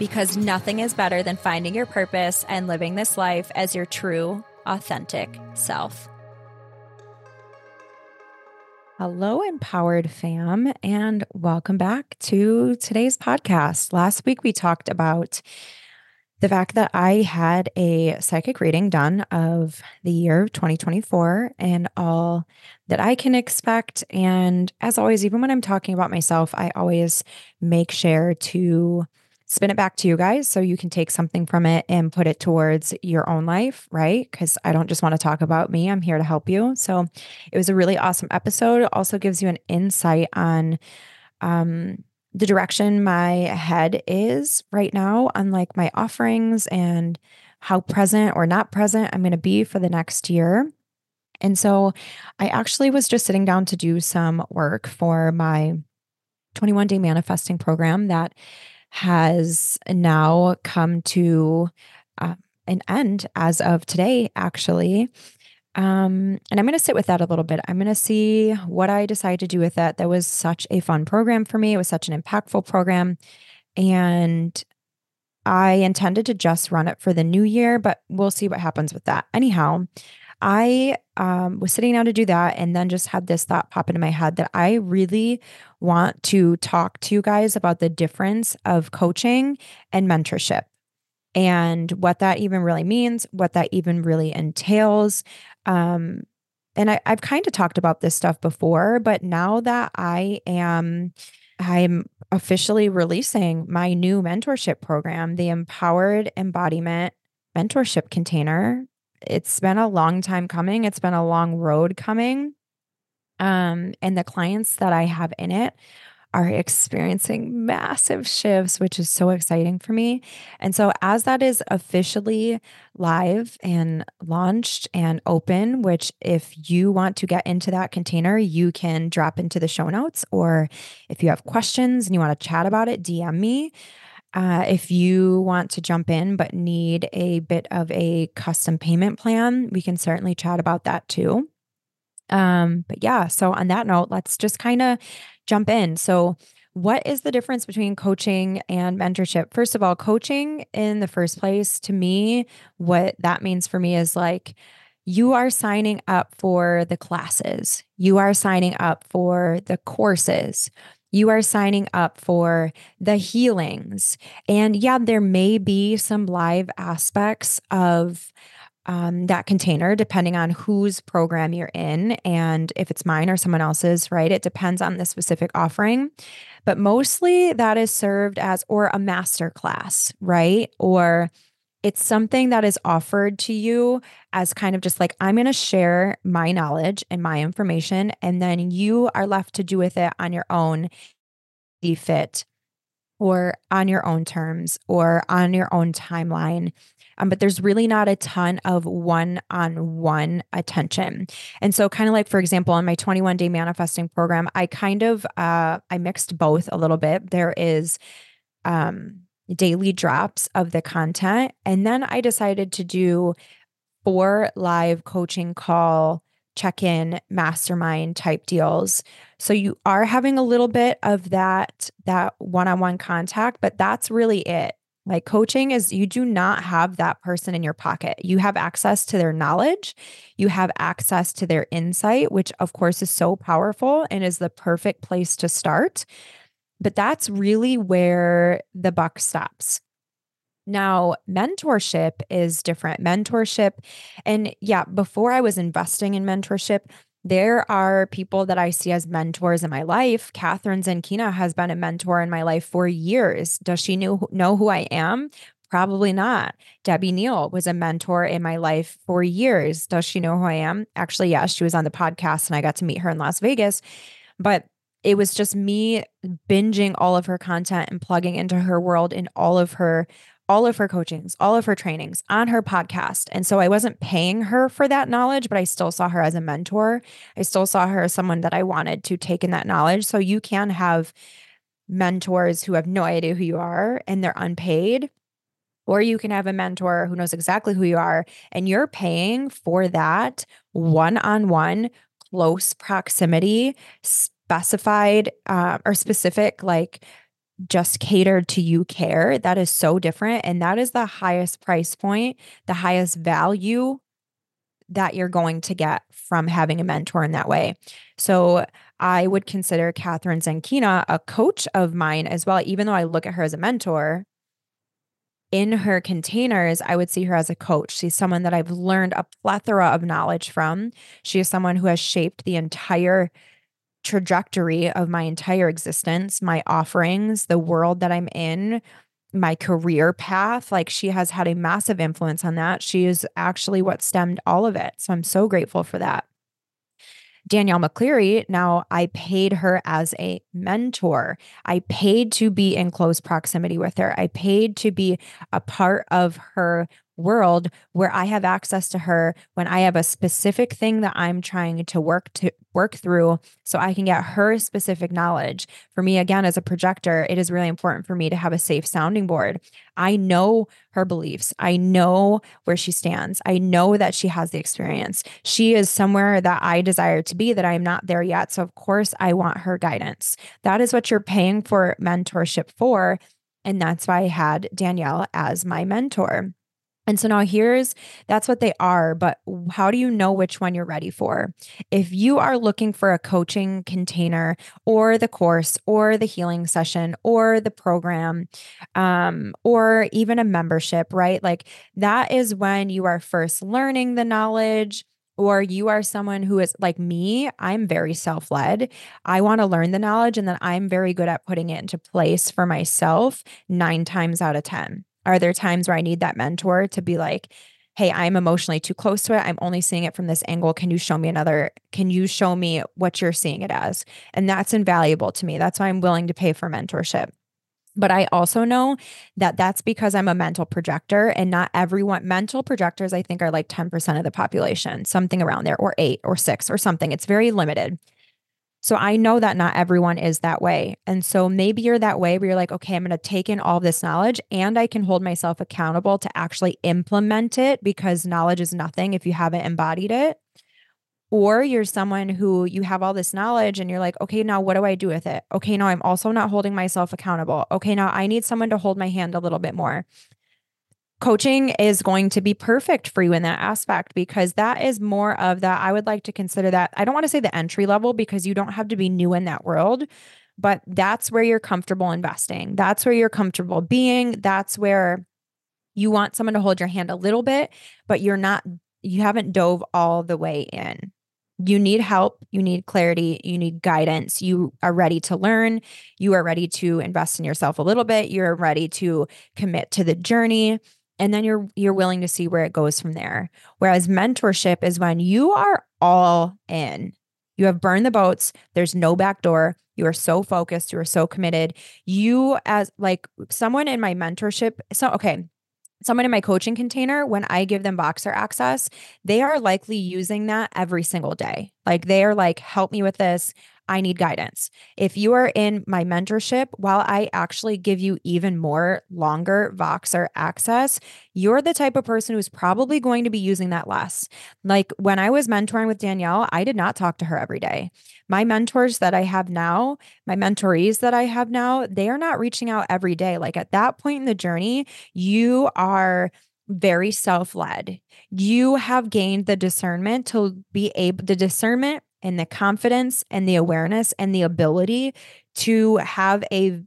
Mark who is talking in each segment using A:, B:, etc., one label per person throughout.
A: because nothing is better than finding your purpose and living this life as your true, authentic self. Hello, empowered fam, and welcome back to today's podcast. Last week, we talked about the fact that I had a psychic reading done of the year 2024 and all that I can expect. And as always, even when I'm talking about myself, I always make sure to spin it back to you guys so you can take something from it and put it towards your own life, right? Because I don't just want to talk about me, I'm here to help you. So it was a really awesome episode. It also gives you an insight on um, the direction my head is right now, on like my offerings and how present or not present I'm going to be for the next year. And so I actually was just sitting down to do some work for my 21 day manifesting program that has now come to uh, an end as of today, actually. Um, and I'm going to sit with that a little bit. I'm going to see what I decide to do with that. That was such a fun program for me. It was such an impactful program. And I intended to just run it for the new year, but we'll see what happens with that. Anyhow, I um, was sitting down to do that and then just had this thought pop into my head that I really want to talk to you guys about the difference of coaching and mentorship and what that even really means, what that even really entails. Um, and I, I've kind of talked about this stuff before, but now that I am, I'm officially releasing my new mentorship program, the Empowered Embodiment Mentorship Container it's been a long time coming. It's been a long road coming. Um, and the clients that I have in it are experiencing massive shifts, which is so exciting for me. And so, as that is officially live and launched and open, which if you want to get into that container, you can drop into the show notes, or if you have questions and you want to chat about it, DM me. Uh, if you want to jump in but need a bit of a custom payment plan, we can certainly chat about that too. Um, but yeah, so on that note, let's just kind of jump in. So, what is the difference between coaching and mentorship? First of all, coaching in the first place, to me, what that means for me is like, you are signing up for the classes, you are signing up for the courses, you are signing up for the healings. And yeah, there may be some live aspects of um, that container, depending on whose program you're in and if it's mine or someone else's, right? It depends on the specific offering. But mostly that is served as or a master class, right? Or it's something that is offered to you as kind of just like, I'm going to share my knowledge and my information, and then you are left to do with it on your own, be fit or on your own terms or on your own timeline. Um, but there's really not a ton of one on one attention. And so, kind of like, for example, in my 21 day manifesting program, I kind of, uh, I mixed both a little bit. There is, um, daily drops of the content. And then I decided to do four live coaching call check in mastermind type deals. So you are having a little bit of that that one-on-one contact, but that's really it. Like coaching is you do not have that person in your pocket. You have access to their knowledge, you have access to their insight, which of course is so powerful and is the perfect place to start. But that's really where the buck stops. Now, mentorship is different. Mentorship, and yeah, before I was investing in mentorship, there are people that I see as mentors in my life. Kathrin Zenkina has been a mentor in my life for years. Does she know, know who I am? Probably not. Debbie Neal was a mentor in my life for years. Does she know who I am? Actually, yes, she was on the podcast and I got to meet her in Las Vegas. But it was just me binging all of her content and plugging into her world in all of her all of her coachings, all of her trainings on her podcast. And so I wasn't paying her for that knowledge, but I still saw her as a mentor. I still saw her as someone that I wanted to take in that knowledge. So you can have mentors who have no idea who you are and they're unpaid. Or you can have a mentor who knows exactly who you are and you're paying for that one on one close proximity, specified uh, or specific, like just catered to you care. That is so different. And that is the highest price point, the highest value that you're going to get from having a mentor in that way. So I would consider Kathrin Zenkina a coach of mine as well, even though I look at her as a mentor. In her containers, I would see her as a coach. She's someone that I've learned a plethora of knowledge from. She is someone who has shaped the entire trajectory of my entire existence, my offerings, the world that I'm in, my career path. Like she has had a massive influence on that. She is actually what stemmed all of it. So I'm so grateful for that. Danielle McCleary, now I paid her as a mentor. I paid to be in close proximity with her. I paid to be a part of her world where I have access to her when I have a specific thing that I'm trying to work to work through so I can get her specific knowledge. For me again as a projector, it is really important for me to have a safe sounding board. I know her beliefs. I know where she stands. I know that she has the experience. She is somewhere that I desire to be that I am not there yet. So of course I want her guidance. That is what you're paying for mentorship for. And that's why I had Danielle as my mentor. And so now here's that's what they are, but how do you know which one you're ready for? If you are looking for a coaching container or the course or the healing session or the program um, or even a membership, right? Like that is when you are first learning the knowledge or you are someone who is like me, I'm very self led. I want to learn the knowledge and then I'm very good at putting it into place for myself nine times out of 10. Are there times where I need that mentor to be like, hey, I'm emotionally too close to it. I'm only seeing it from this angle. Can you show me another? Can you show me what you're seeing it as? And that's invaluable to me. That's why I'm willing to pay for mentorship. But I also know that that's because I'm a mental projector and not everyone, mental projectors, I think are like 10% of the population, something around there, or eight or six or something. It's very limited. So I know that not everyone is that way. And so maybe you're that way where you're like, okay, I'm going to take in all this knowledge and I can hold myself accountable to actually implement it because knowledge is nothing if you haven't embodied it. Or you're someone who you have all this knowledge and you're like, okay, now what do I do with it? Okay, now I'm also not holding myself accountable. Okay, now I need someone to hold my hand a little bit more coaching is going to be perfect for you in that aspect because that is more of that. I would like to consider that. I don't want to say the entry level because you don't have to be new in that world, but that's where you're comfortable investing. That's where you're comfortable being. That's where you want someone to hold your hand a little bit, but you're not, you haven't dove all the way in. You need help, you need clarity, you need guidance. You are ready to learn, you are ready to invest in yourself a little bit, you're ready to commit to the journey and then you're you're willing to see where it goes from there. Whereas mentorship is when you are all in. You have burned the boats. There's no back door. You are so focused. You are so committed. You as like someone in my mentorship so okay someone in my coaching container when i give them Voxer access they are likely using that every single day. Like they are like help me with this I need guidance. If you are in my mentorship, while I actually give you even more longer Voxer access, you're the type of person who's probably going to be using that less. Like when I was mentoring with Danielle, I did not talk to her every day. My mentors that I have now, my mentorees that I have now, they are not reaching out every day. Like at that point in the journey, you are very self led. You have gained the discernment to be able, the discernment and the confidence and the awareness and the ability to have a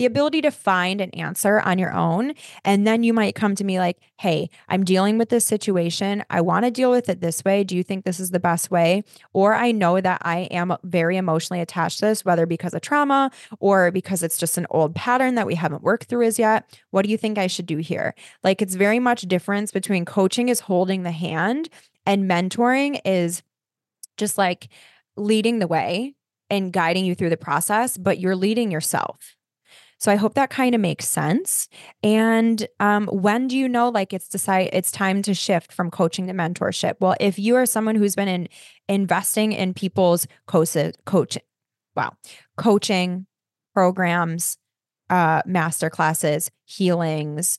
A: the ability to find an answer on your own. And then you might come to me like, Hey, I'm dealing with this situation. I want to deal with it this way. Do you think this is the best way? Or I know that I am very emotionally attached to this, whether because of trauma or because it's just an old pattern that we haven't worked through as yet. What do you think I should do here? Like, it's very much difference between coaching is holding the hand and mentoring is just like leading the way and guiding you through the process, but you're leading yourself. So I hope that kind of makes sense. And um, when do you know like it's decide it's time to shift from coaching to mentorship? Well, if you are someone who's been in investing in people's coaches, coach, wow, coaching programs, uh, master classes, healings,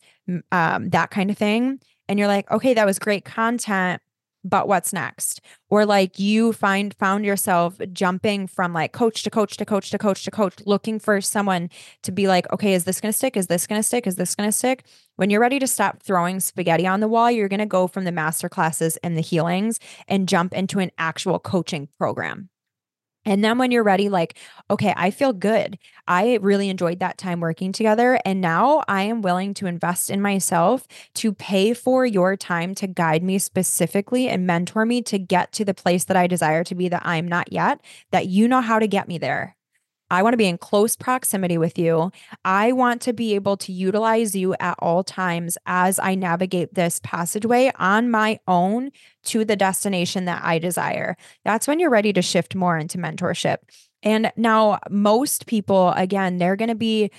A: um, that kind of thing, and you're like, okay, that was great content but what's next? Or like you find found yourself jumping from like coach to coach to coach to coach to coach looking for someone to be like okay is this going to stick? Is this going to stick? Is this going to stick? When you're ready to stop throwing spaghetti on the wall you're going to go from the master classes and the healings and jump into an actual coaching program and then when you're ready, like, okay, I feel good. I really enjoyed that time working together. And now I am willing to invest in myself to pay for your time to guide me specifically and mentor me to get to the place that I desire to be that I'm not yet, that you know how to get me there. I want to be in close proximity with you. I want to be able to utilize you at all times as I navigate this passageway on my own to the destination that I desire. That's when you're ready to shift more into mentorship. And now, most people, again, they're going to be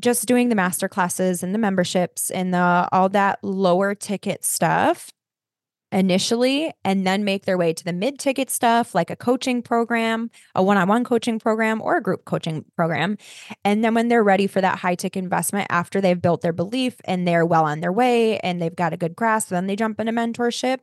A: just doing the master classes and the memberships and the all that lower ticket stuff initially and then make their way to the mid ticket stuff like a coaching program, a one on one coaching program, or a group coaching program. And then when they're ready for that high ticket investment after they've built their belief and they're well on their way and they've got a good grasp, then they jump into mentorship.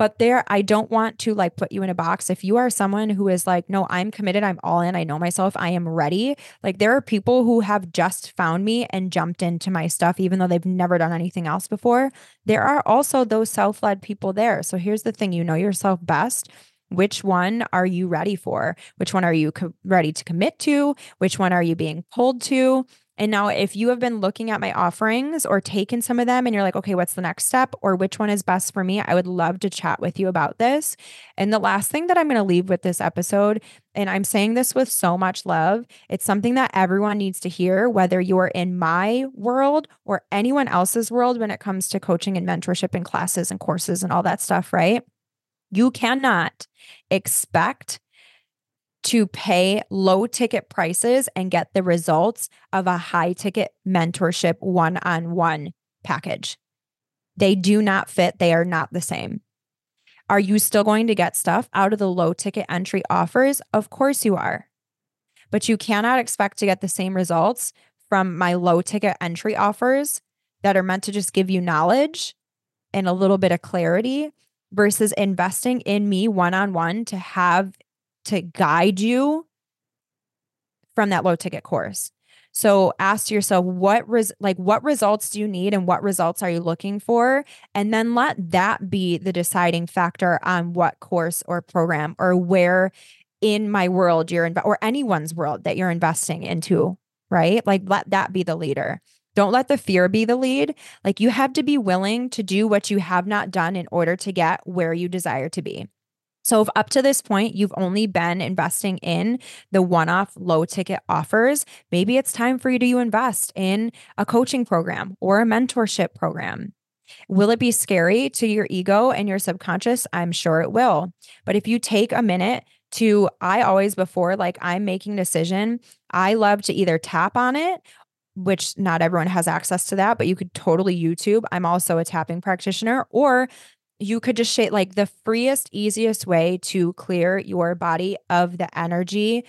A: But there, I don't want to like put you in a box. If you are someone who is like, no, I'm committed, I'm all in, I know myself, I am ready. Like there are people who have just found me and jumped into my stuff, even though they've never done anything else before. There are also those self led people there. So here's the thing you know yourself best. Which one are you ready for? Which one are you co- ready to commit to? Which one are you being pulled to? And now, if you have been looking at my offerings or taken some of them and you're like, okay, what's the next step or which one is best for me? I would love to chat with you about this. And the last thing that I'm going to leave with this episode, and I'm saying this with so much love, it's something that everyone needs to hear, whether you're in my world or anyone else's world when it comes to coaching and mentorship and classes and courses and all that stuff, right? You cannot expect to pay low ticket prices and get the results of a high ticket mentorship one on one package. They do not fit, they are not the same. Are you still going to get stuff out of the low ticket entry offers? Of course you are. But you cannot expect to get the same results from my low ticket entry offers that are meant to just give you knowledge and a little bit of clarity versus investing in me one on one to have to guide you from that low ticket course. So ask yourself what res- like what results do you need and what results are you looking for and then let that be the deciding factor on what course or program or where in my world you're in or anyone's world that you're investing into, right? Like let that be the leader. Don't let the fear be the lead. Like you have to be willing to do what you have not done in order to get where you desire to be. So, if up to this point you've only been investing in the one off low ticket offers, maybe it's time for you to invest in a coaching program or a mentorship program. Will it be scary to your ego and your subconscious? I'm sure it will. But if you take a minute to, I always, before like I'm making decision, I love to either tap on it which not everyone has access to that, but you could totally YouTube. I'm also a tapping practitioner, or you could just shake like the freest, easiest way to clear your body of the energy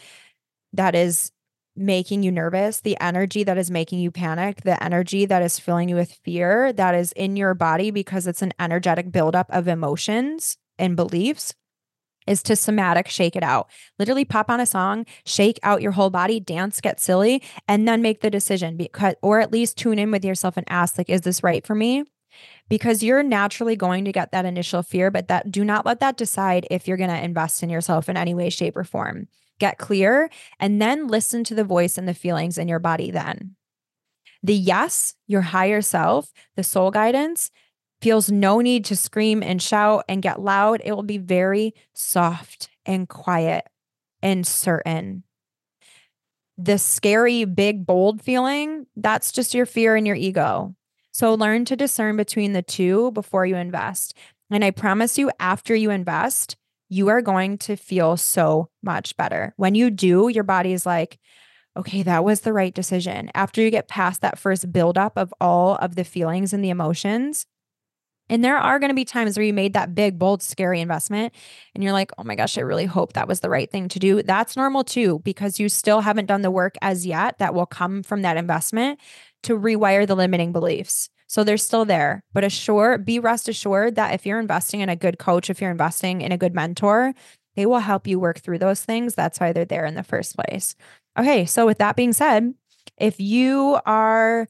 A: that is making you nervous, the energy that is making you panic, the energy that is filling you with fear that is in your body because it's an energetic buildup of emotions and beliefs is to somatic shake it out. Literally pop on a song, shake out your whole body, dance, get silly, and then make the decision because or at least tune in with yourself and ask like is this right for me? Because you're naturally going to get that initial fear, but that do not let that decide if you're going to invest in yourself in any way, shape, or form. Get clear and then listen to the voice and the feelings in your body then. The yes, your higher self, the soul guidance, feels no need to scream and shout and get loud. It will be very soft and quiet and certain. The scary, big, bold feeling, that's just your fear and your ego. So learn to discern between the two before you invest. And I promise you, after you invest, you are going to feel so much better. When you do, your body is like, okay, that was the right decision. After you get past that first buildup of all of the feelings and the emotions, and there are going to be times where you made that big, bold, scary investment and you're like, oh my gosh, I really hope that was the right thing to do. That's normal too, because you still haven't done the work as yet that will come from that investment to rewire the limiting beliefs. So they're still there, but assure, be rest assured that if you're investing in a good coach, if you're investing in a good mentor, they will help you work through those things. That's why they're there in the first place. Okay. So with that being said, if you are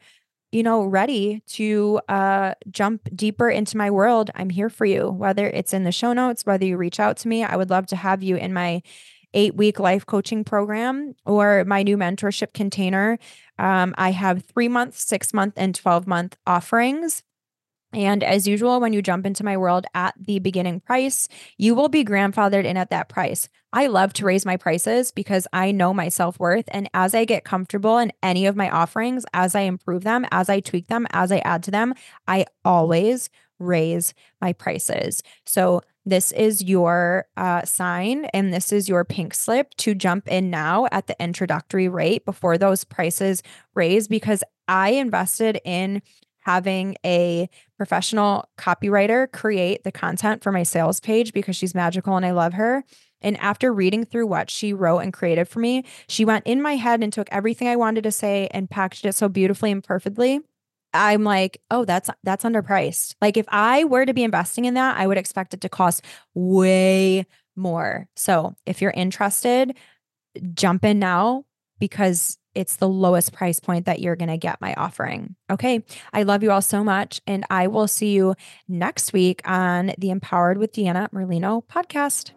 A: you know, ready to uh, jump deeper into my world, I'm here for you. Whether it's in the show notes, whether you reach out to me, I would love to have you in my eight week life coaching program or my new mentorship container. Um, I have three month, six month, and 12 month offerings. And as usual, when you jump into my world at the beginning price, you will be grandfathered in at that price. I love to raise my prices because I know my self worth. And as I get comfortable in any of my offerings, as I improve them, as I tweak them, as I add to them, I always raise my prices. So this is your uh, sign and this is your pink slip to jump in now at the introductory rate before those prices raise because I invested in having a professional copywriter create the content for my sales page because she's magical and I love her. And after reading through what she wrote and created for me, she went in my head and took everything I wanted to say and packaged it so beautifully and perfectly. I'm like, oh, that's that's underpriced. Like if I were to be investing in that, I would expect it to cost way more. So if you're interested, jump in now because it's the lowest price point that you're going to get my offering. Okay. I love you all so much. And I will see you next week on the Empowered with Deanna Merlino podcast.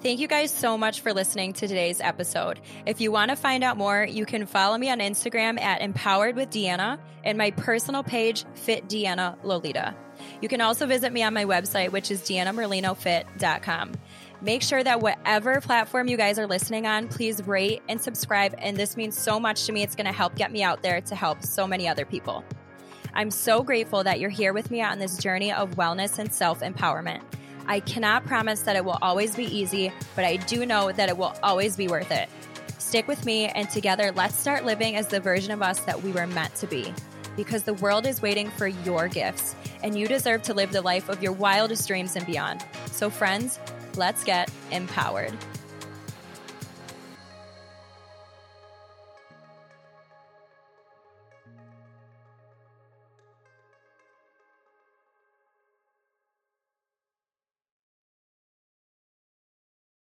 A: Thank you guys so much for listening to today's episode. If you want to find out more, you can follow me on Instagram at Empowered with Deanna and my personal page, Fit Deanna Lolita. You can also visit me on my website, which is deannamerlinofit.com. Make sure that whatever platform you guys are listening on, please rate and subscribe. And this means so much to me. It's going to help get me out there to help so many other people. I'm so grateful that you're here with me on this journey of wellness and self empowerment. I cannot promise that it will always be easy, but I do know that it will always be worth it. Stick with me, and together, let's start living as the version of us that we were meant to be. Because the world is waiting for your gifts, and you deserve to live the life of your wildest dreams and beyond. So, friends, let's get empowered.